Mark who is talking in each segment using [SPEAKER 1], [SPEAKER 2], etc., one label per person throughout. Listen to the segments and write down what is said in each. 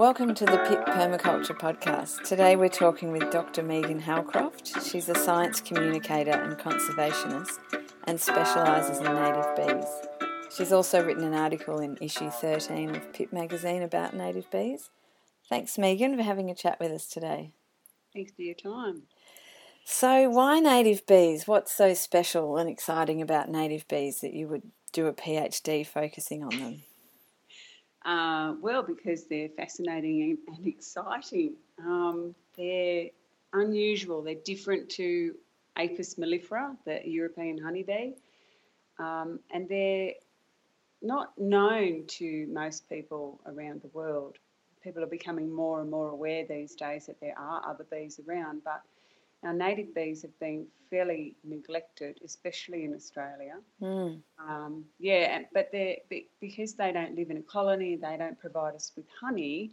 [SPEAKER 1] Welcome to the Pip Permaculture Podcast. Today we're talking with Dr. Megan Halcroft. She's a science communicator and conservationist and specialises in native bees. She's also written an article in issue 13 of Pip magazine about native bees. Thanks, Megan, for having a chat with us today.
[SPEAKER 2] Thanks for your time.
[SPEAKER 1] So, why native bees? What's so special and exciting about native bees that you would do a PhD focusing on them?
[SPEAKER 2] Uh, well, because they're fascinating and, exciting. Um, they're unusual. They're different to Apis mellifera, the European honeybee, um, and they're not known to most people around the world. People are becoming more and more aware these days that there are other bees around, but our native bees have been fairly neglected, especially in Australia.
[SPEAKER 1] Mm.
[SPEAKER 2] Um, yeah, but they because they don't live in a colony, they don't provide us with honey.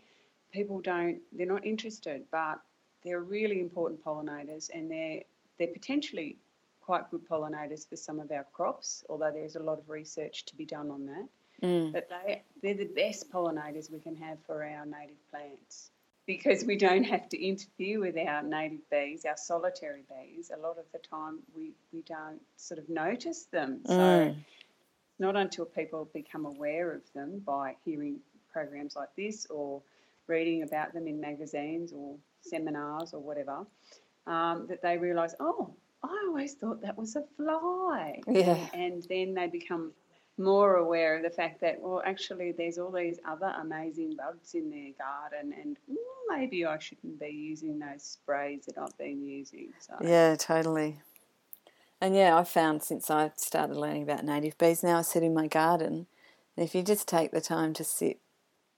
[SPEAKER 2] People don't; they're not interested. But they're really important pollinators, and they're they're potentially quite good pollinators for some of our crops. Although there's a lot of research to be done on that.
[SPEAKER 1] Mm.
[SPEAKER 2] But they they're the best pollinators we can have for our native plants because we don't have to interfere with our native bees, our solitary bees. A lot of the time, we, we don't sort of notice them. So,
[SPEAKER 1] Mm.
[SPEAKER 2] not until people become aware of them by hearing programs like this or reading about them in magazines or seminars or whatever, um, that they realise, oh, I always thought that was a fly.
[SPEAKER 1] Yeah.
[SPEAKER 2] And then they become more aware of the fact that, well, actually, there's all these other amazing bugs in their garden, and maybe I shouldn't be using those sprays that I've been using. So,
[SPEAKER 1] Yeah, totally. And yeah, I've found since I started learning about native bees, now I sit in my garden, and if you just take the time to sit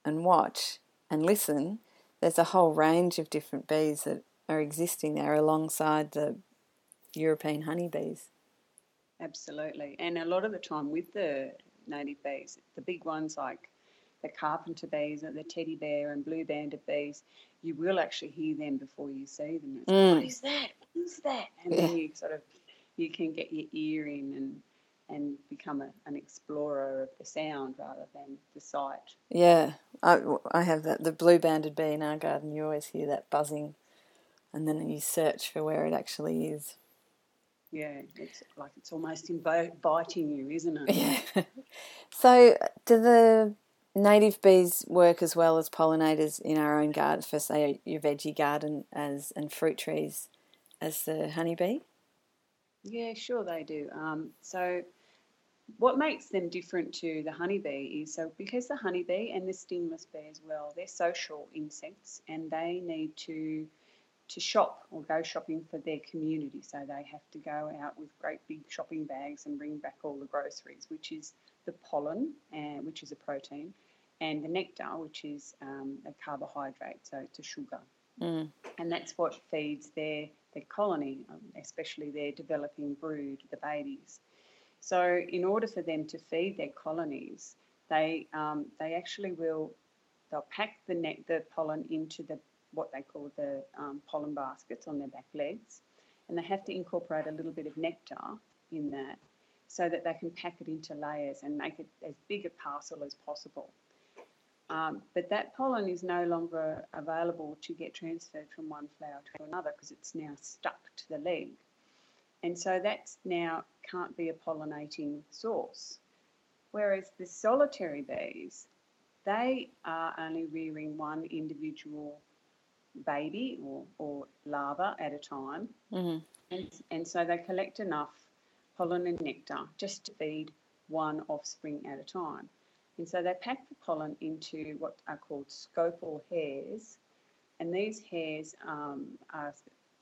[SPEAKER 1] and watch and listen, there's a whole range of different bees that are existing there alongside the European honeybees.
[SPEAKER 2] Absolutely. And a lot of the time with the native bees, the big ones like the carpenter bees or the teddy bear and blue banded bees, you will actually hear them before you see them. It's like,
[SPEAKER 1] Mm.
[SPEAKER 2] what is that? What is that? And then you sort of you can get your ear in and and become a, an explorer of the sound rather than the sight.
[SPEAKER 1] Yeah, I, I have that. The blue banded bee in our garden, you always hear that buzzing, and then you search for where it actually is.
[SPEAKER 2] Yeah, it's like it's almost inviting you, isn't it?
[SPEAKER 1] Yeah. so, do the native bees work as well as pollinators in our own garden for, say, your veggie garden as and fruit trees as the honeybee?
[SPEAKER 2] Yeah, sure they do. Um, so, what makes them different to the honeybee is so because the honeybee and the stingless bee as well, they're social insects and they need to to shop or go shopping for their community. So they have to go out with great big shopping bags and bring back all the groceries, which is the pollen, and which is a protein, and the nectar, which is um, a carbohydrate, so it's a sugar
[SPEAKER 1] Mm.
[SPEAKER 2] and that's what feeds their their colony, um, especially their developing brood, the babies. So, in order for them to feed their colonies, they um, they actually will they'll pack the net the pollen into the what they call the um, pollen baskets on their back legs, and they have to incorporate a little bit of nectar in that so that they can pack it into layers and make it as big a parcel as possible. Um, but that pollen is no longer available to get transferred from one flower to another because it's now stuck to the leg. And so that's now can't be a pollinating source. Whereas the solitary bees, they are only rearing one individual baby or, or larva at a time.
[SPEAKER 1] Mm.
[SPEAKER 2] And, and so they collect enough pollen and nectar just to feed one offspring at a time. And so they pack the pollen into what are called scopal hairs. And these hairs um, are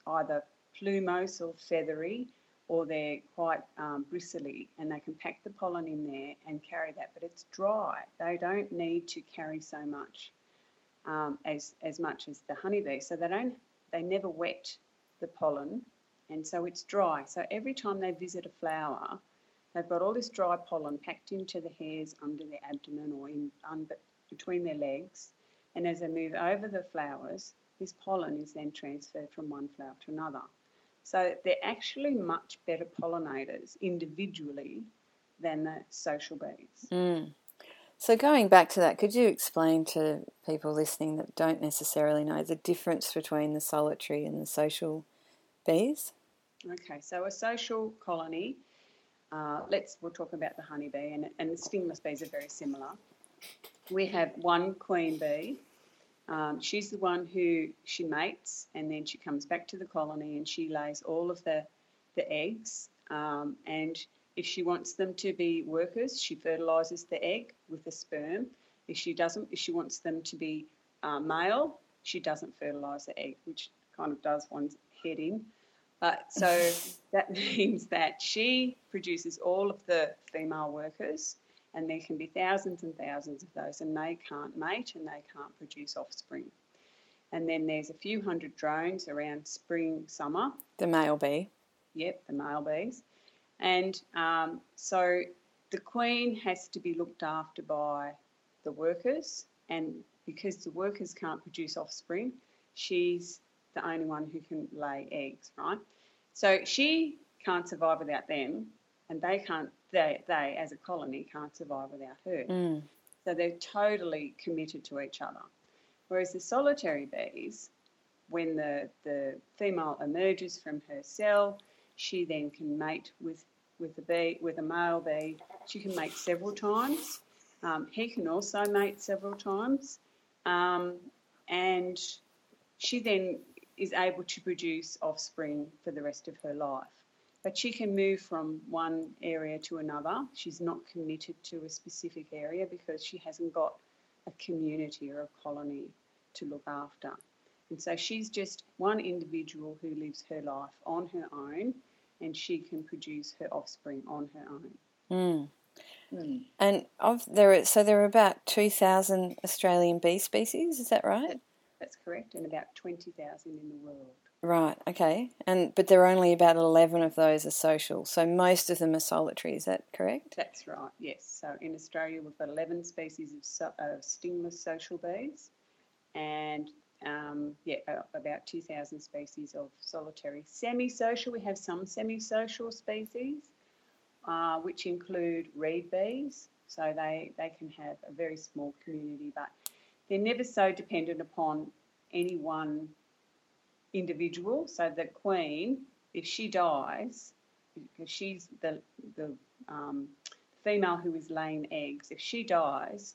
[SPEAKER 2] either plumose or feathery, or they're quite um, bristly, and they can pack the pollen in there and carry that. But it's dry; they don't need to carry so much um, as as much as the honeybee. So they don't they never wet the pollen, and so it's dry. So every time they visit a flower, they've got all this dry pollen packed into the hairs under their abdomen or in under, between their legs, and as they move over the flowers, this pollen is then transferred from one flower to another. So they're actually much better pollinators individually than the social bees.
[SPEAKER 1] Mm. So going back to that, could you explain to people listening that don't necessarily know the difference between the solitary and the social bees?
[SPEAKER 2] Okay, so a social colony. Uh, let's we'll talk about the honeybee and, and the stingless bees are very similar. We have one queen bee. Um, she's the one who she mates, and then she comes back to the colony and she lays all of the the eggs. Um, and if she wants them to be workers, she fertilises the egg with the sperm. If she doesn't, if she wants them to be uh, male, she doesn't fertilise the egg, which kind of does one's head in. But so that means that she produces all of the female workers, and there can be thousands and thousands of those, and they can't mate and they can't produce offspring. And then there's a few hundred drones around spring, summer.
[SPEAKER 1] The male bee.
[SPEAKER 2] Yep, the male bees. And um, so the queen has to be looked after by the workers, and because the workers can't produce offspring, she's the only one who can lay eggs, right? So she can't survive without them, and they can't. They, they as a colony can't survive without her.
[SPEAKER 1] Mm.
[SPEAKER 2] So they're totally committed to each other. Whereas the solitary bees, when the, the female emerges from her cell, she then can mate with with a bee with a male bee. She can mate several times. Um, he can also mate several times, um, and she then is able to produce offspring for the rest of her life. But she can move from one area to another. She's not committed to a specific area because she hasn't got a community or a colony to look after. And so she's just one individual who lives her life on her own and she can produce her offspring on her own.
[SPEAKER 1] Mm.
[SPEAKER 2] Mm.
[SPEAKER 1] And of there, are, so there are about two thousand Australian bee species. Is that right?
[SPEAKER 2] That's correct, and about twenty thousand in the world.
[SPEAKER 1] Right. Okay. And but there are only about eleven of those are social. So most of them are solitary. Is that correct?
[SPEAKER 2] That's right. Yes. So in Australia, we've got eleven species of, so, of stingless social bees, and um, yeah, about 2,000 species of solitary. Semi-social, we have some semi-social species, uh, which include reed bees. So they, they can have a very small community, but they're never so dependent upon any one individual. So the queen, if she dies, because she's the, the um, female who is laying eggs, if she dies,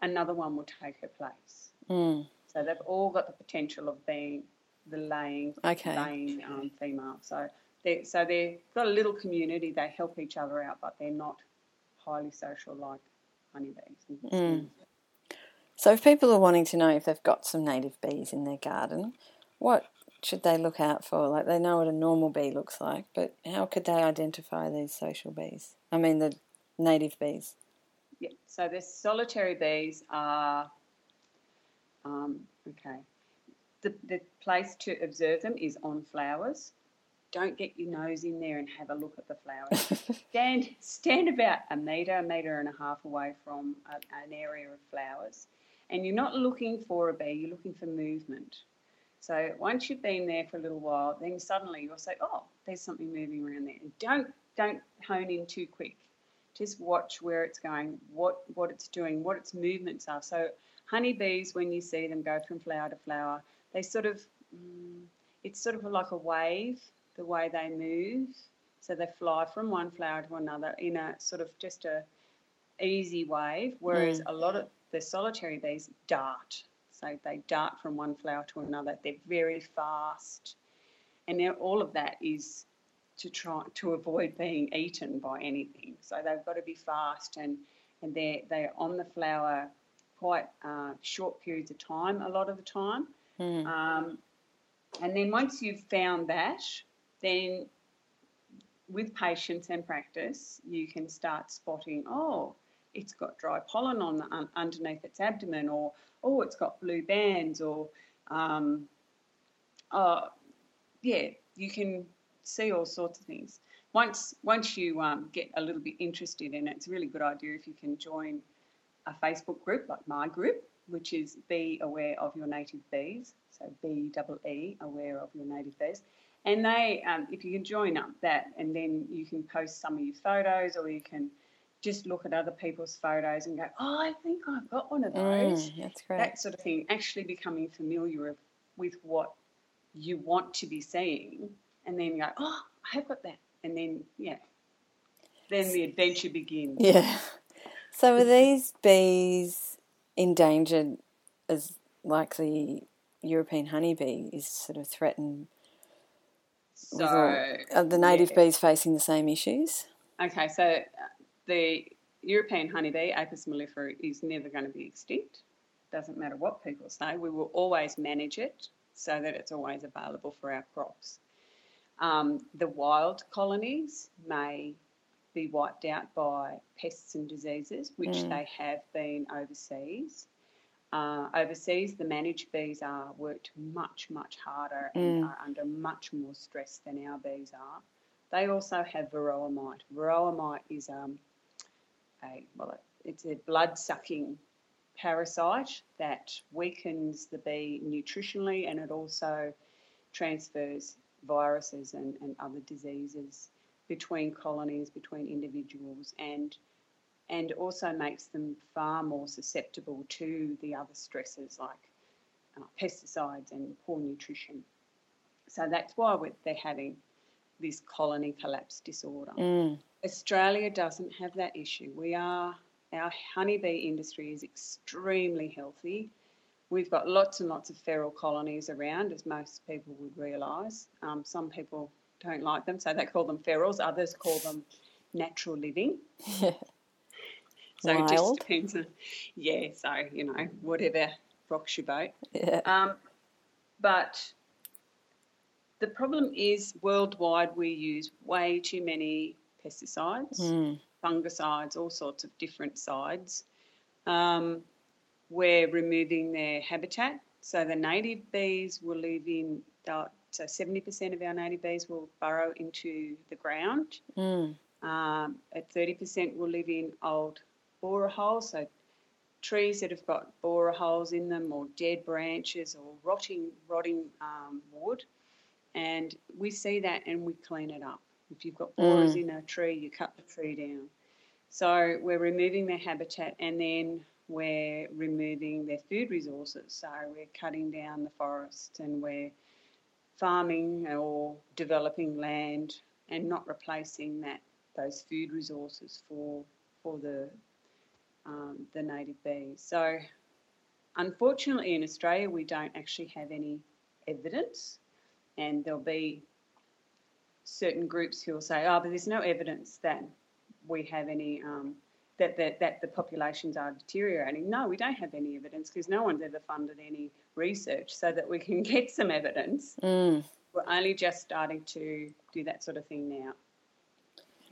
[SPEAKER 2] another one will take her place.
[SPEAKER 1] Mm.
[SPEAKER 2] So they've all got the potential of being the laying,
[SPEAKER 1] Okay.
[SPEAKER 2] laying um, female. So they so they've got a little community. They help each other out, but they're not highly social like honeybees.
[SPEAKER 1] Mm. So if people are wanting to know if they've got some native bees in their garden, what should they look out for? Like they know what a normal bee looks like, but how could they identify these social bees? I mean the native bees.
[SPEAKER 2] Yeah. So the solitary bees are um, okay. The, the place to observe them is on flowers. Don't get your nose in there and have a look at the flowers. stand stand about a metre, a metre and a half away from a, an area of flowers. And you're not looking for a bee, you're looking for movement. So once you've been there for a little while, then suddenly you'll say, "Oh, there's something moving around there." And don't don't hone in too quick. Just watch where it's going, what what it's doing, what its movements are. So honeybees, when you see them go from flower to flower, they sort of mm, it's sort of like a wave the way they move. So they fly from one flower to another in a sort of just a easy wave, whereas
[SPEAKER 1] Mm.
[SPEAKER 2] a lot of the solitary bees dart. So they dart from one flower to another. They're very fast, and now all of that is to try to avoid being eaten by anything. So they've got to be fast, and and they're they're on the flower quite uh, short periods of time a lot of the time.
[SPEAKER 1] Mm.
[SPEAKER 2] Um, and then once you've found that, then with patience and practice, you can start spotting, oh, it's got dry pollen on the, un, underneath its abdomen, or oh, it's got blue bands, or um, oh, yeah, you can see all sorts of things. Once once you um, get a little bit interested in it, it's a really good idea if you can join a Facebook group like my group, which is Bee Aware of Your Native Bees. So B double E, Aware of Your Native Bees. And they, um, if you can join up that, and then you can post some of your photos, or you can just look at other people's photos and go, oh, I think I've got one of those.
[SPEAKER 1] Mm, that's great.
[SPEAKER 2] That sort of thing. Actually becoming familiar with what you want to be seeing, and then you go, oh, I have got that, and then yeah, then the adventure begins.
[SPEAKER 1] Yeah. So are these bees endangered as like the European honeybee is sort of threatened?
[SPEAKER 2] So
[SPEAKER 1] are the native
[SPEAKER 2] yeah.
[SPEAKER 1] bees facing the same issues?
[SPEAKER 2] Okay, so uh, the European honeybee, Apis mellifera, is never going to be extinct. Doesn't matter what people say. We will always manage it so that it's always available for our crops. Um, the wild colonies may be wiped out by pests and diseases, which
[SPEAKER 1] Mm.
[SPEAKER 2] they have been overseas. Uh, overseas, the managed bees are worked much, much harder and
[SPEAKER 1] Mm.
[SPEAKER 2] are under much more stress than our bees are. They also have varroa mite. Varroa mite is um, a well, it's a blood-sucking parasite that weakens the bee nutritionally, and it also transfers viruses and, and other diseases between colonies, between individuals, and and also makes them far more susceptible to the other stresses like uh, pesticides and poor nutrition. So that's why they're having this colony collapse disorder.
[SPEAKER 1] Mm.
[SPEAKER 2] Australia doesn't have that issue. We are our honeybee industry is extremely healthy. We've got lots and lots of feral colonies around, as most people would realise. Um, some people don't like them, so they call them ferals. Others call them natural living.
[SPEAKER 1] Yeah.
[SPEAKER 2] So it just depends on, yeah, so, you know, whatever rocks your boat.
[SPEAKER 1] Yeah.
[SPEAKER 2] Um, but the problem is worldwide we use way too many pesticides,
[SPEAKER 1] Mm.
[SPEAKER 2] fungicides, all sorts of different sides. Um, we're removing their habitat. So the native bees will live in, so 70% of our native bees will burrow into the ground.
[SPEAKER 1] Mm.
[SPEAKER 2] Um, at 30% will live in old borer holes, so trees that have got borer holes in them, or dead branches, or rotting rotting um, wood. And we see that and we clean it up. If you've got borers in a tree, you cut the tree down. So we're removing their habitat and then we're removing their food resources. So we're cutting down the forest and we're farming or developing land and not replacing that those food resources for for the um, the native bees. So, unfortunately, in Australia, we don't actually have any evidence, and there'll be certain groups who will say, "Oh, but there's no evidence that we have any." Um, that, that, that the populations are deteriorating. No, we don't have any evidence because no one's ever funded any research so that we can get some evidence.
[SPEAKER 1] Mm.
[SPEAKER 2] We're only just starting to do that sort of thing now.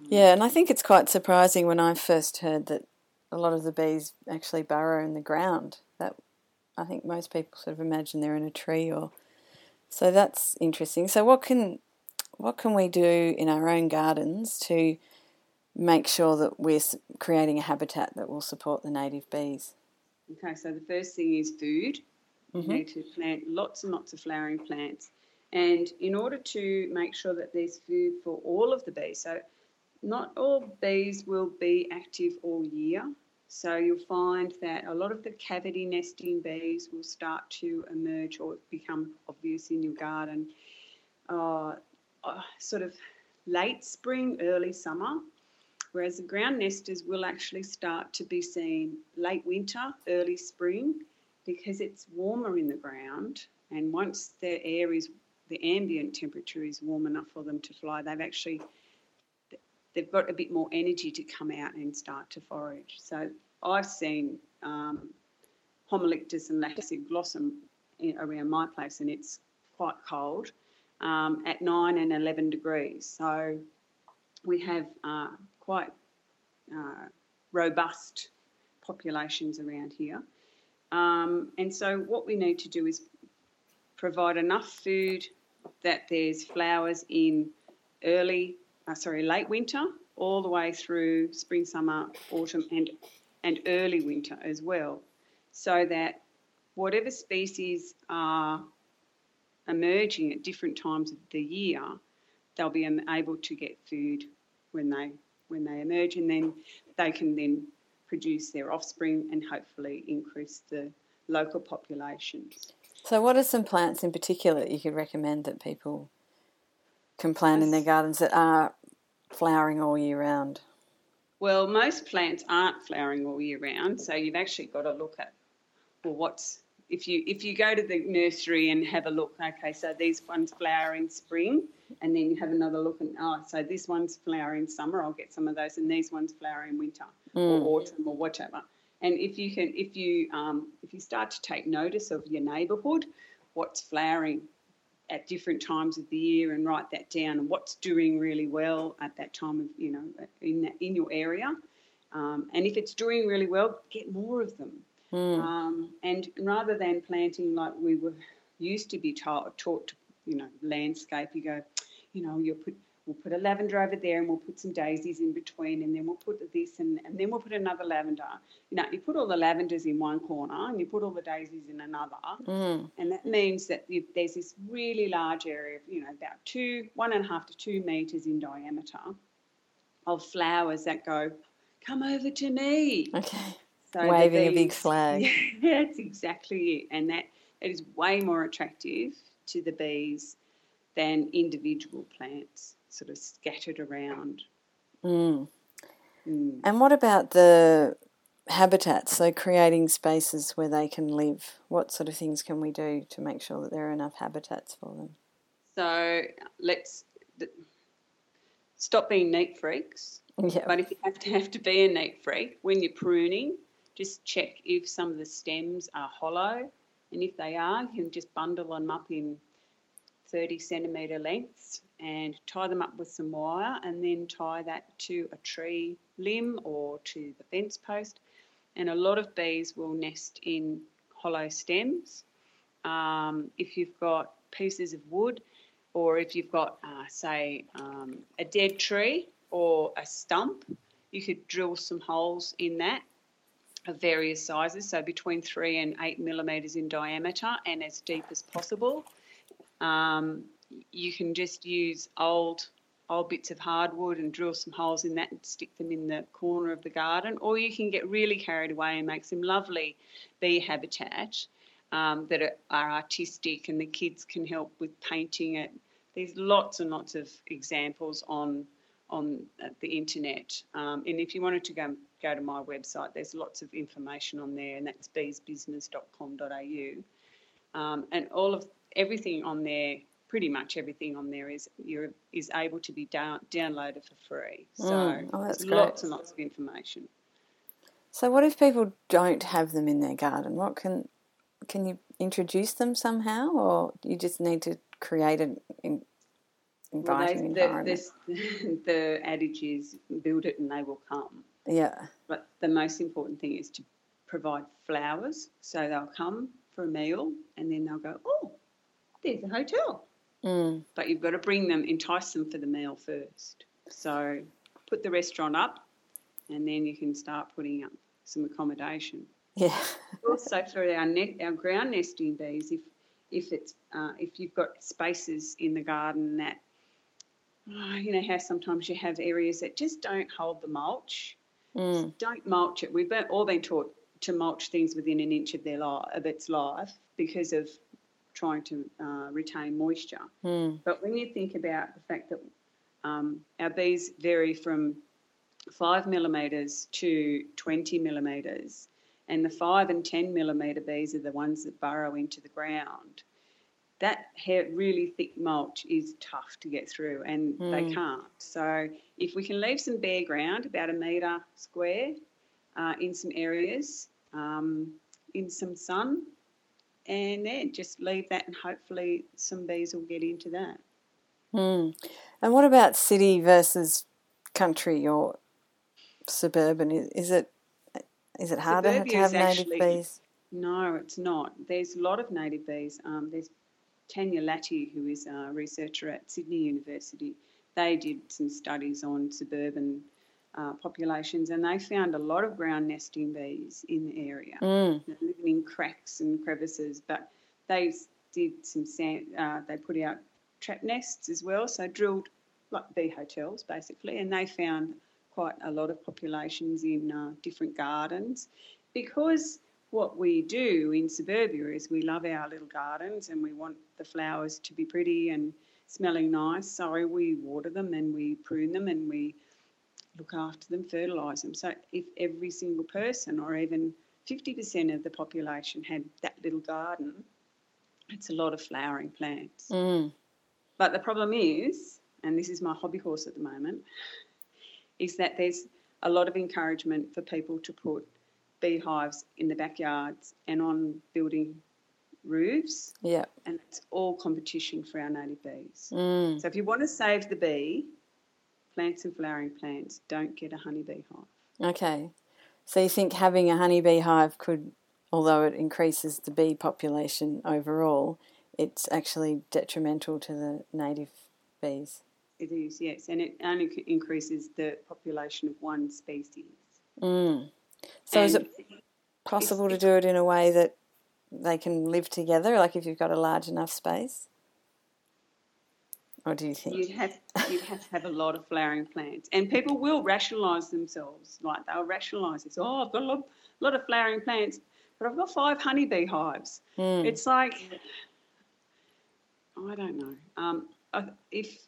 [SPEAKER 1] Yeah, and I think it's quite surprising when I first heard that a lot of the bees actually burrow in the ground. That I think most people sort of imagine they're in a tree or so that's interesting. So what can what can we do in our own gardens to make sure that we're creating a habitat that will support the native bees?
[SPEAKER 2] Okay, so the first thing is food.
[SPEAKER 1] Mhm.
[SPEAKER 2] You need to plant lots and lots of flowering plants. And in order to make sure that there's food for all of the bees, so not all bees will be active all year. So you'll find that a lot of the cavity nesting bees will start to emerge or become obvious in your garden uh, uh, sort of late spring, early summer. Whereas the ground nesters will actually start to be seen late winter, early spring, because it's warmer in the ground. And once the air is, the ambient temperature is warm enough for them to fly, they've actually they've got a bit more energy to come out and start to forage. So I've seen um, and blossom in, around my place, and it's quite cold um, at 9 and 11 degrees. So we have uh, quite uh, robust populations around here. Um, and so what we need to do is provide enough food that there's flowers in early, uh, sorry, late winter, all the way through spring, summer, autumn, and and early winter as well, so that whatever species are emerging at different times of the year, they'll be able to get food when they when they emerge, and then they can then produce their offspring and hopefully increase the local populations.
[SPEAKER 1] So, what are some plants in particular that you could recommend that people can plant in their gardens that are flowering all year round?
[SPEAKER 2] Well, most plants aren't flowering all year round, so you've actually got to look at well, what's if you if you go to the nursery and have a look, okay, so these ones flower in spring, and then you have another look and oh, so this one's flower in summer, I'll get some of those, and these ones flower in winter mm. or autumn or whatever. And if you can, if you um, if you start to take notice of your neighbourhood, what's flowering at different times of the year, and write that down, and what's doing really well at that time of you know in that, in your area, um, and if it's doing really well, get more of them. Mm. Um, and rather than planting like we were used to be taught, taught to, you know, landscape, you go, you know, you'll put we'll put a lavender over there and we'll put some daisies in between and then we'll put this and, and then we'll put another lavender. You know, you put all the lavenders in one corner and you put all the daisies in another. Mm. And that means that there's this really large area of, you know, about two, one and a half to two metres in diameter of flowers that go, come over to me.
[SPEAKER 1] Okay. So Waving a big flag.
[SPEAKER 2] Yeah, that's exactly it. And that, that is way more attractive to the bees than individual plants sort of scattered around.
[SPEAKER 1] Mm. Mm. And what about the habitats? So, creating spaces where they can live. What sort of things can we do to make sure that there are enough habitats for them?
[SPEAKER 2] So, let's stop being neat freaks. Yeah. But if you have to have to be a neat freak, when you're pruning, just check if some of the stems are hollow. And if they are, you can just bundle them up in 30 centimetre lengths and tie them up with some wire and then tie that to a tree limb or to the fence post. And a lot of bees will nest in hollow stems. Um, if you've got pieces of wood or if you've got, uh, say, um, a dead tree or a stump, you could drill some holes in that of various sizes, so between three and eight millimetres in diameter and as deep as possible. Um, you can just use old old bits of hardwood and drill some holes in that and stick them in the corner of the garden, or you can get really carried away and make some lovely bee habitat um, that are, are, artistic and the kids can help with painting it. There's lots and lots of examples on on the internet, um, and if you wanted to go go to my website, there's lots of information on there, and that's beesbusiness.com.au, um, and all of everything on there pretty much everything on there is is able to be down, downloaded for free. So mm. oh, that's lots and lots of information.
[SPEAKER 1] So what if people don't have them in their garden? What can can you introduce them somehow, or you just need to create an inviting well, they,
[SPEAKER 2] environment? The, the adage is build it and they will come.
[SPEAKER 1] Yeah.
[SPEAKER 2] But the most important thing is to provide flowers, so they'll come for a meal and then they'll go, oh, there's a hotel. Mm. But you've got to bring them, entice them for the meal first. So put the restaurant up, and then you can start putting up some accommodation.
[SPEAKER 1] Yeah.
[SPEAKER 2] also for our net, our ground nesting bees, if if it's uh, if you've got spaces in the garden that you know how sometimes you have areas that just don't hold the mulch. Mm. Don't mulch it. We've all been taught to mulch things within an inch of their life of its life because of trying to uh, retain moisture. Mm. But when you think about the fact that um, our bees vary from five millimetres to 20 millimetres, and the five and 10 millimetre bees are the ones that burrow into the ground. That really thick mulch is tough to get through, and mm. they can't. So, if we can leave some bare ground, about a metre square, uh, in some areas, um, in some sun, and then just leave that and hopefully some bees will get into that.
[SPEAKER 1] Mm. And what about city versus country or suburban? Is it is it harder Suburbia to have native actually, bees?
[SPEAKER 2] No, it's not. There's a lot of native bees. Um, there's Tanya Latty, who is a researcher at Sydney University. They did some studies on suburban uh, populations, and they found a lot of ground nesting bees in the area, mm. living in cracks and crevices. But they did some sand, uh, they put out trap nests as well, so drilled like bee hotels basically, and they found quite a lot of populations in uh, different gardens because what we do in suburbia is we love our little gardens and we want the flowers to be pretty and smelling nice. So we water them and we prune them and we look after them, fertilise them. So if every single person or even 50% of the population had that little garden, it's a lot of flowering plants.
[SPEAKER 1] Mm.
[SPEAKER 2] But the problem is, and this is my hobby horse at the moment, is that there's a lot of encouragement for people to put beehives in the backyards and on building roofs.
[SPEAKER 1] Yeah.
[SPEAKER 2] And it's all competition for our native bees.
[SPEAKER 1] Mm.
[SPEAKER 2] So if you want to save the bee, plants and flowering plants, don't get a honeybee hive.
[SPEAKER 1] Okay. So you think having a honeybee hive could, although it increases the bee population overall, it's actually detrimental to the native bees?
[SPEAKER 2] It is, yes, and it only increases the population of one species.
[SPEAKER 1] Mm. So is it possible to do it in a way that they can live together, like if you've got a large enough space? Or do you think?
[SPEAKER 2] You'd have you'd have to have a lot of flowering plants, and people will rationalise themselves. Like they'll rationalise this. Oh, I've got a lot, lot of flowering plants, but I've got five honeybee hives.
[SPEAKER 1] Mm.
[SPEAKER 2] It's like I don't know. Um, if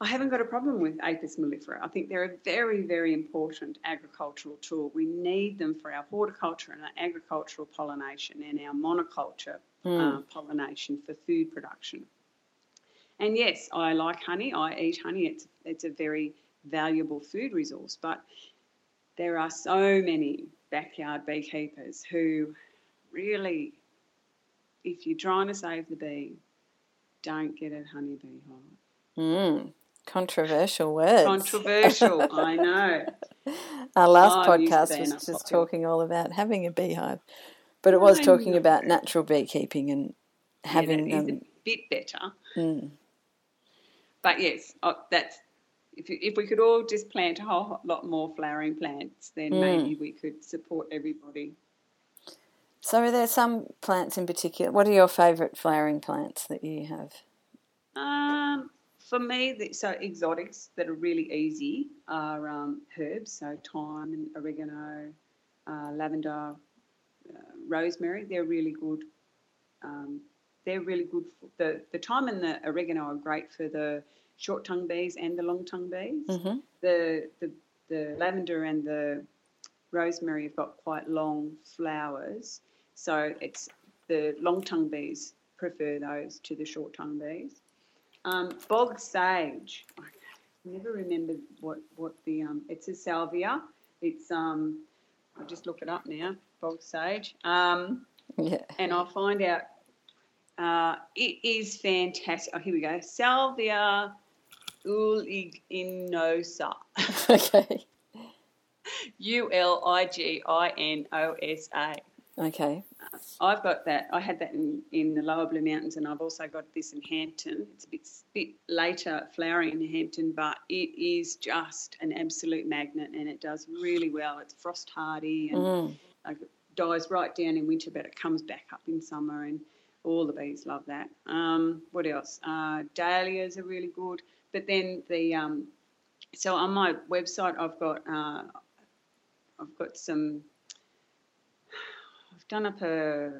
[SPEAKER 2] I haven't got a problem with Apis mellifera. I think they're a very, very important agricultural tool. We need them for our horticulture and our agricultural pollination and our monoculture uh, pollination for food production. And yes, I like honey. I eat honey. It's it's a very valuable food resource. But there are so many backyard beekeepers who really, if you're trying to save the bee, don't get a honeybee hive.
[SPEAKER 1] Mm. Controversial words.
[SPEAKER 2] Controversial, I know.
[SPEAKER 1] Our last
[SPEAKER 2] Oh, it used to
[SPEAKER 1] podcast was just talking all about having a beehive, but it was
[SPEAKER 2] I
[SPEAKER 1] talking about natural beekeeping and having
[SPEAKER 2] yeah,
[SPEAKER 1] them.
[SPEAKER 2] a bit better.
[SPEAKER 1] Mm.
[SPEAKER 2] But yes, oh, that's if, if we could all just plant a whole lot more flowering plants, then
[SPEAKER 1] Mm.
[SPEAKER 2] maybe we could support everybody.
[SPEAKER 1] So, are there some plants in particular? What are your favourite flowering plants that you have?
[SPEAKER 2] Um, for me, the, so exotics that are really easy are um, herbs, so thyme and oregano, uh, lavender, uh, rosemary. They're really good. Um, they're really good. For, the the thyme and the oregano are great for the short tongue bees and the long tongue bees.
[SPEAKER 1] Mm-hmm.
[SPEAKER 2] The, the the lavender and the rosemary have got quite long flowers, so it's the long tongue bees prefer those to the short tongue bees. Um, bog sage. I never remembered what what the um. It's a salvia. It's um. I'll just look it up now. Bog sage. Um,
[SPEAKER 1] Yeah.
[SPEAKER 2] and I'll find out. Uh, it is fantastic. Oh, here we go. Salvia uliginosa.
[SPEAKER 1] okay.
[SPEAKER 2] U L I G I N O S A.
[SPEAKER 1] Okay.
[SPEAKER 2] I've got that. I had that in, in the Lower Blue Mountains, and I've also got this in Hampton. It's a bit, bit later flowering in Hampton, but it is just an absolute magnet, and it does really well. It's frost hardy and
[SPEAKER 1] Mm.
[SPEAKER 2] like, it dies right down in winter, but it comes back up in summer, and all the bees love that. Um, what else? Uh, dahlias are really good, but then the um, so on my website I've got uh, I've got some. I've done up a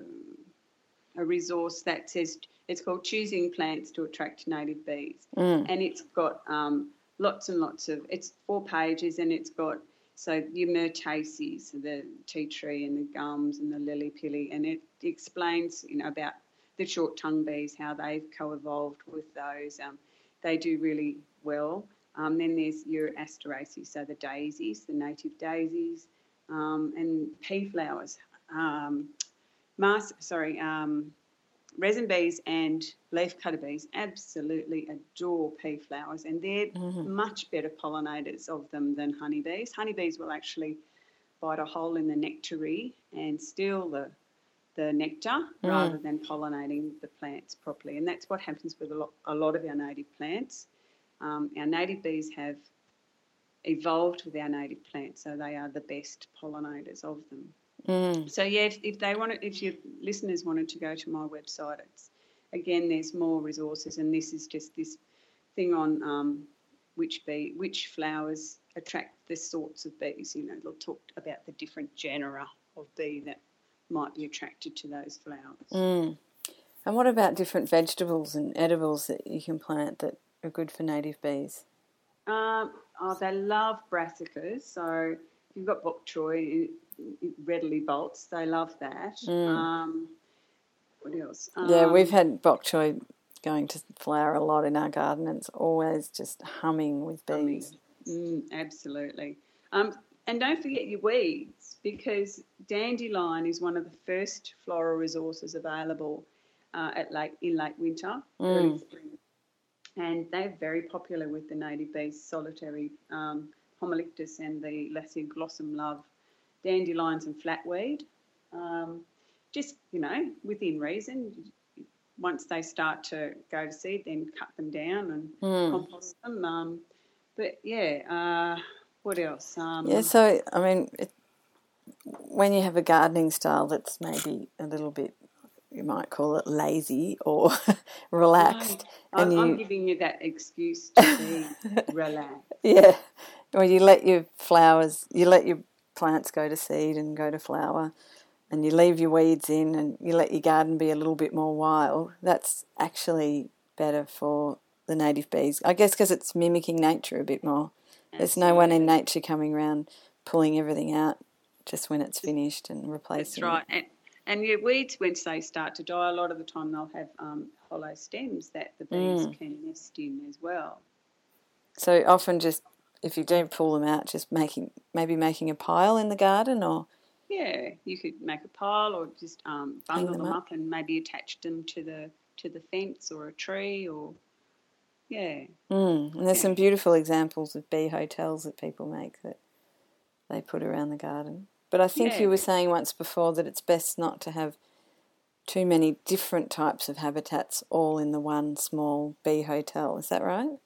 [SPEAKER 2] a resource that says it's called choosing plants to attract native bees,
[SPEAKER 1] Mm.
[SPEAKER 2] and it's got um, lots and lots of. It's four pages, and it's got so your myrtaceae, the tea tree, and the gums, and the lily pilly, and it explains you know about the short tongue bees, how they've co-evolved with those. Um, they do really well. Um, then there's your asteraceae, so the daisies, the native daisies, um, and pea flowers. Um, mas- sorry, um, resin bees and leaf cutter bees absolutely adore pea flowers, and they're
[SPEAKER 1] Mhm.
[SPEAKER 2] much better pollinators of them than honeybees. Honeybees will actually bite a hole in the nectary and steal the the nectar rather than pollinating the plants properly, and that's what happens with a lot, a lot of our native plants. Um, our native bees have evolved with our native plants, so they are the best pollinators of them.
[SPEAKER 1] Mm.
[SPEAKER 2] So yeah, if, if they wanted, if your listeners wanted to go to my website, it's again there's more resources, and this is just this thing on um, which bee, which flowers attract the sorts of bees. You know, they'll talk about the different genera of bee that might be attracted to those flowers.
[SPEAKER 1] Mm. And what about different vegetables and edibles that you can plant that are good for native bees?
[SPEAKER 2] Um, oh, they love brassicas. So if you've got bok choy, readily bolts. They love that.
[SPEAKER 1] Mm.
[SPEAKER 2] Um, what else?
[SPEAKER 1] Yeah,
[SPEAKER 2] Um,
[SPEAKER 1] we've had bok choy going to flower a lot in our garden, and it's always just humming with bees.
[SPEAKER 2] Mm, absolutely. Um, and don't forget your weeds because dandelion is one of the first floral resources available uh, at Lake in late Winter, early
[SPEAKER 1] Mm.
[SPEAKER 2] spring. and they're very popular with the native bees. Solitary um, Homalictus and the Lasioglossum love dandelions and flatweed. Um, just you know, within reason. Once they start to go to seed, then cut them down and
[SPEAKER 1] Mm.
[SPEAKER 2] compost them. Um, but yeah, uh, what else? Um,
[SPEAKER 1] Yeah, so I mean, it, when you have a gardening style that's maybe a little bit, you might call it lazy or relaxed,
[SPEAKER 2] I'm,
[SPEAKER 1] and
[SPEAKER 2] I'm
[SPEAKER 1] you,
[SPEAKER 2] giving you that excuse to be relaxed.
[SPEAKER 1] yeah, well, you let your flowers, you let your plants go to seed and go to flower, and you leave your weeds in, and you let your garden be a little bit more wild. That's actually better for the native bees, I guess, because it's mimicking nature a bit more. There's no one in nature coming around pulling everything out just when it's finished and replacing.
[SPEAKER 2] That's right. And, and your weeds, once they start to die, a lot of the time they'll have um, hollow stems that the bees
[SPEAKER 1] Mm.
[SPEAKER 2] can nest in as well.
[SPEAKER 1] So often, just if you don't pull them out, just making maybe making a pile in the garden, or
[SPEAKER 2] Yeah, you could make a pile or just um, bundle
[SPEAKER 1] them
[SPEAKER 2] them
[SPEAKER 1] up.
[SPEAKER 2] up. and maybe attach them to the to the fence or a tree or yeah.
[SPEAKER 1] mm. and there's some beautiful examples of bee hotels that people make that they put around the garden. But I think
[SPEAKER 2] Yeah.
[SPEAKER 1] you were saying once before that it's best not to have too many different types of habitats all in the one small bee hotel. Is that right?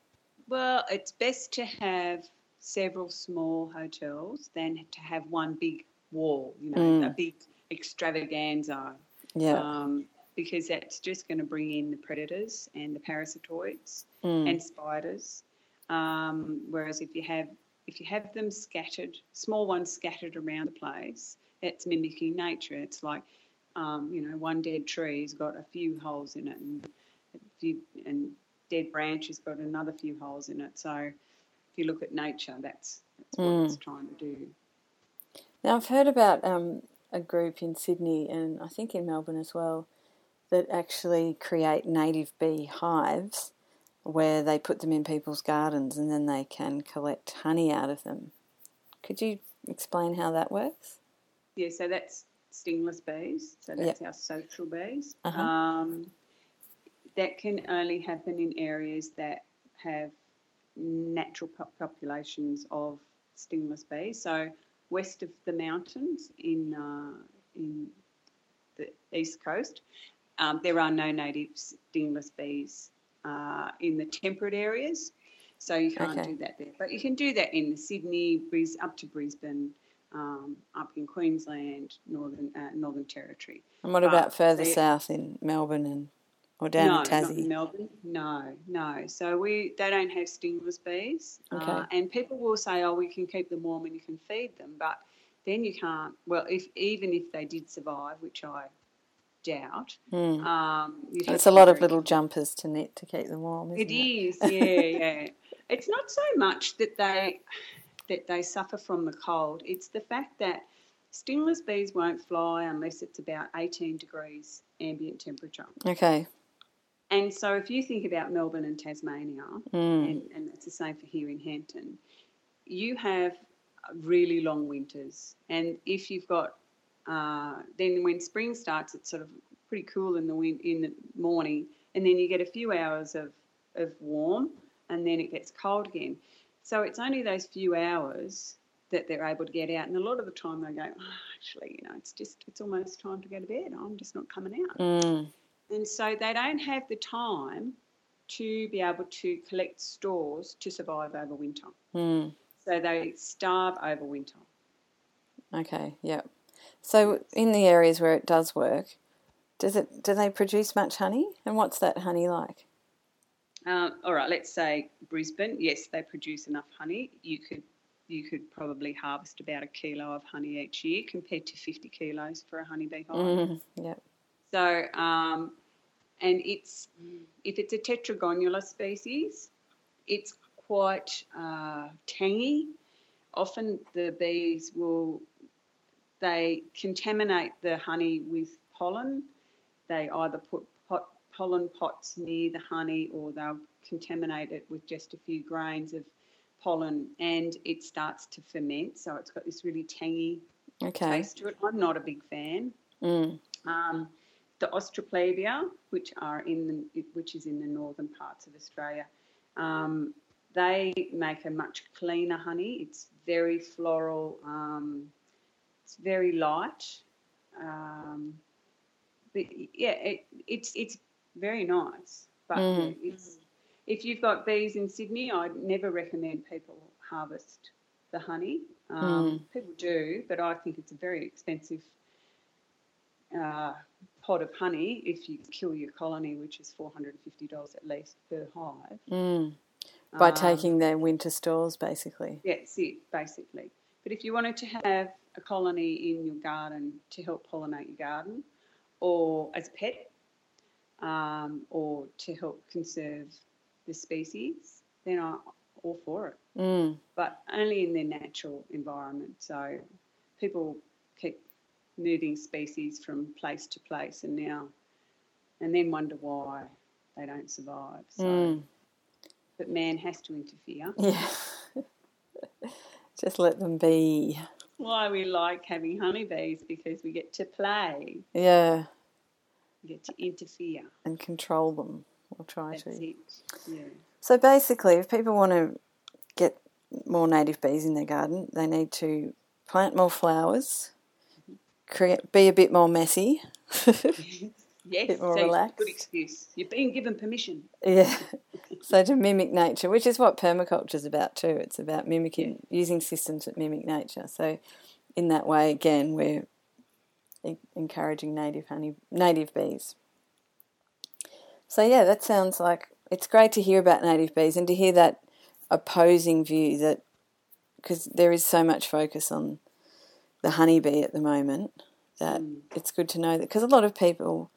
[SPEAKER 2] Well, it's best to have several small hotels than to have one big wall, you know,
[SPEAKER 1] Mm.
[SPEAKER 2] a big extravaganza.
[SPEAKER 1] Yeah.
[SPEAKER 2] Um, because that's just going to bring in the predators and the parasitoids
[SPEAKER 1] Mm.
[SPEAKER 2] and spiders. Um, whereas if you have if you have them scattered, small ones scattered around the place, it's mimicking nature. It's like um, you know, one dead tree's got a few holes in it, and few, and dead branch has got another few holes in it. So if you look at nature, that's that's what it's trying to do.
[SPEAKER 1] Now, I've heard about um, a group in Sydney and I think in Melbourne as well that actually create native bee hives where they put them in people's gardens and then they can collect honey out of them. Could you explain how that works?
[SPEAKER 2] Yeah, so that's stingless bees. So that's our social bees.
[SPEAKER 1] Uh-huh.
[SPEAKER 2] Um, that can only happen in areas that have natural po- populations of stingless bees. So west of the mountains in uh, in the east coast, um, there are no native stingless bees uh, in the temperate areas. So you can't
[SPEAKER 1] Okay.
[SPEAKER 2] do that there, but you can do that in Sydney, Bris, up to Brisbane, um, up in Queensland, Northern uh, Northern Territory.
[SPEAKER 1] And what
[SPEAKER 2] But
[SPEAKER 1] about further south in Melbourne and or down
[SPEAKER 2] no,
[SPEAKER 1] in
[SPEAKER 2] not
[SPEAKER 1] Tassie?
[SPEAKER 2] in Melbourne. No, no. So we they don't have stingless bees, uh,
[SPEAKER 1] Okay.
[SPEAKER 2] and people will say, "Oh, we can keep them warm and you can feed them," but then you can't. Well, if even if they did survive, which I doubt,
[SPEAKER 1] Mm.
[SPEAKER 2] um,
[SPEAKER 1] It's a lot of little jumpers to knit to keep them warm, isn't
[SPEAKER 2] It
[SPEAKER 1] it?
[SPEAKER 2] is, yeah, yeah. It's not so much that they that they suffer from the cold. It's the fact that stingless bees won't fly unless it's about 18 degrees ambient temperature.
[SPEAKER 1] Okay.
[SPEAKER 2] And so if you think about Melbourne and Tasmania,
[SPEAKER 1] Mm.
[SPEAKER 2] and, and it's the same for here in Hampton, you have really long winters. And if you've got, uh, then when spring starts, it's sort of pretty cool in the win- in the morning, and then you get a few hours of, of warm, and then it gets cold again. So it's only those few hours that they're able to get out, and a lot of the time they go, oh, actually, you know, it's just it's almost time to go to bed. I'm just not coming out.
[SPEAKER 1] Mm.
[SPEAKER 2] And so they don't have the time to be able to collect stores to survive over winter.
[SPEAKER 1] Mm.
[SPEAKER 2] So they starve over winter.
[SPEAKER 1] Okay, yeah. So in the areas where it does work, does it do they produce much honey? And what's that honey like?
[SPEAKER 2] Uh, all right, let's say Brisbane. Yes, they produce enough honey. You could you could probably harvest about a kilo of honey each year, compared to 50 kilos for a honeybee hive.
[SPEAKER 1] Mm, yeah.
[SPEAKER 2] So, um, and it's if it's a tetragonula species, it's quite uh, tangy. Often the bees will they contaminate the honey with pollen. They either put pot, pollen pots near the honey, or they'll contaminate it with just a few grains of pollen, and it starts to ferment. So it's got this really tangy
[SPEAKER 1] Okay.
[SPEAKER 2] taste to it. I'm not a big fan.
[SPEAKER 1] Mm.
[SPEAKER 2] Um, the Austroplebia, which are in the, which is in the northern parts of Australia, um, they make a much cleaner honey. It's very floral. Um, it's very light. Um, but yeah, it, it's it's very nice. But
[SPEAKER 1] Mm.
[SPEAKER 2] it's, if you've got bees in Sydney, I'd never recommend people harvest the honey. Um, People do, but I think it's a very expensive uh, pot of honey if you kill your colony, which is four hundred and fifty dollars at least per hive.
[SPEAKER 1] Mm. By
[SPEAKER 2] Um,
[SPEAKER 1] taking their winter stores, basically.
[SPEAKER 2] That's it, basically. But if you wanted to have a colony in your garden to help pollinate your garden, or as a pet, um, or to help conserve the species, then I'm all for it.
[SPEAKER 1] Mm.
[SPEAKER 2] But only in their natural environment. So people moving species from place to place, and now, and then wonder why they don't survive. So,
[SPEAKER 1] Mm.
[SPEAKER 2] but man has to interfere.
[SPEAKER 1] Yeah. Just let them be.
[SPEAKER 2] why we like having honeybees because we get to play,
[SPEAKER 1] Yeah.
[SPEAKER 2] we get to interfere.
[SPEAKER 1] And control them. Or try
[SPEAKER 2] That's
[SPEAKER 1] to.
[SPEAKER 2] it. Yeah.
[SPEAKER 1] So basically, if people want to get more native bees in their garden, they need to plant more flowers, create, be a bit more messy.
[SPEAKER 2] Yes,
[SPEAKER 1] Bit more
[SPEAKER 2] so
[SPEAKER 1] relaxed.
[SPEAKER 2] good excuse. You're being given permission.
[SPEAKER 1] yeah. So to mimic nature, which is what permaculture is about too. It's about mimicking, using systems that mimic nature. So in that way, again, we're encouraging native honey, native bees. So yeah, that sounds like it's great to hear about native bees and to hear that opposing view that because there is so much focus on the honeybee at the moment that
[SPEAKER 2] Mm.
[SPEAKER 1] it's good to know that because a lot of people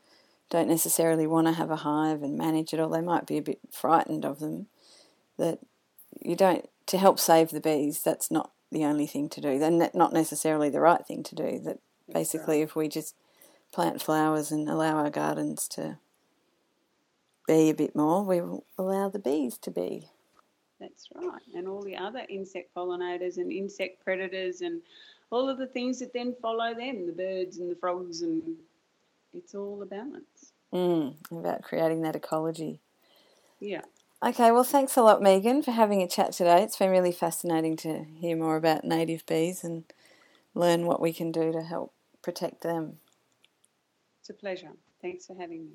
[SPEAKER 1] don't necessarily want to have a hive and manage it or they might be a bit frightened of them that you don't to help save the bees that's not the only thing to do then not necessarily the right thing to do that basically
[SPEAKER 2] right.
[SPEAKER 1] if we just plant flowers and allow our gardens to be a bit more we will allow the bees to be
[SPEAKER 2] That's right. And all the other insect pollinators and insect predators and all of the things that then follow them the birds and the frogs, and it's all a balance.
[SPEAKER 1] mm, about creating that ecology
[SPEAKER 2] Yeah.
[SPEAKER 1] Okay, well, thanks a lot, Megan, for having a chat today. It's been really fascinating to hear more about native bees and learn what we can do to help protect them.
[SPEAKER 2] It's a pleasure. Thanks for having me.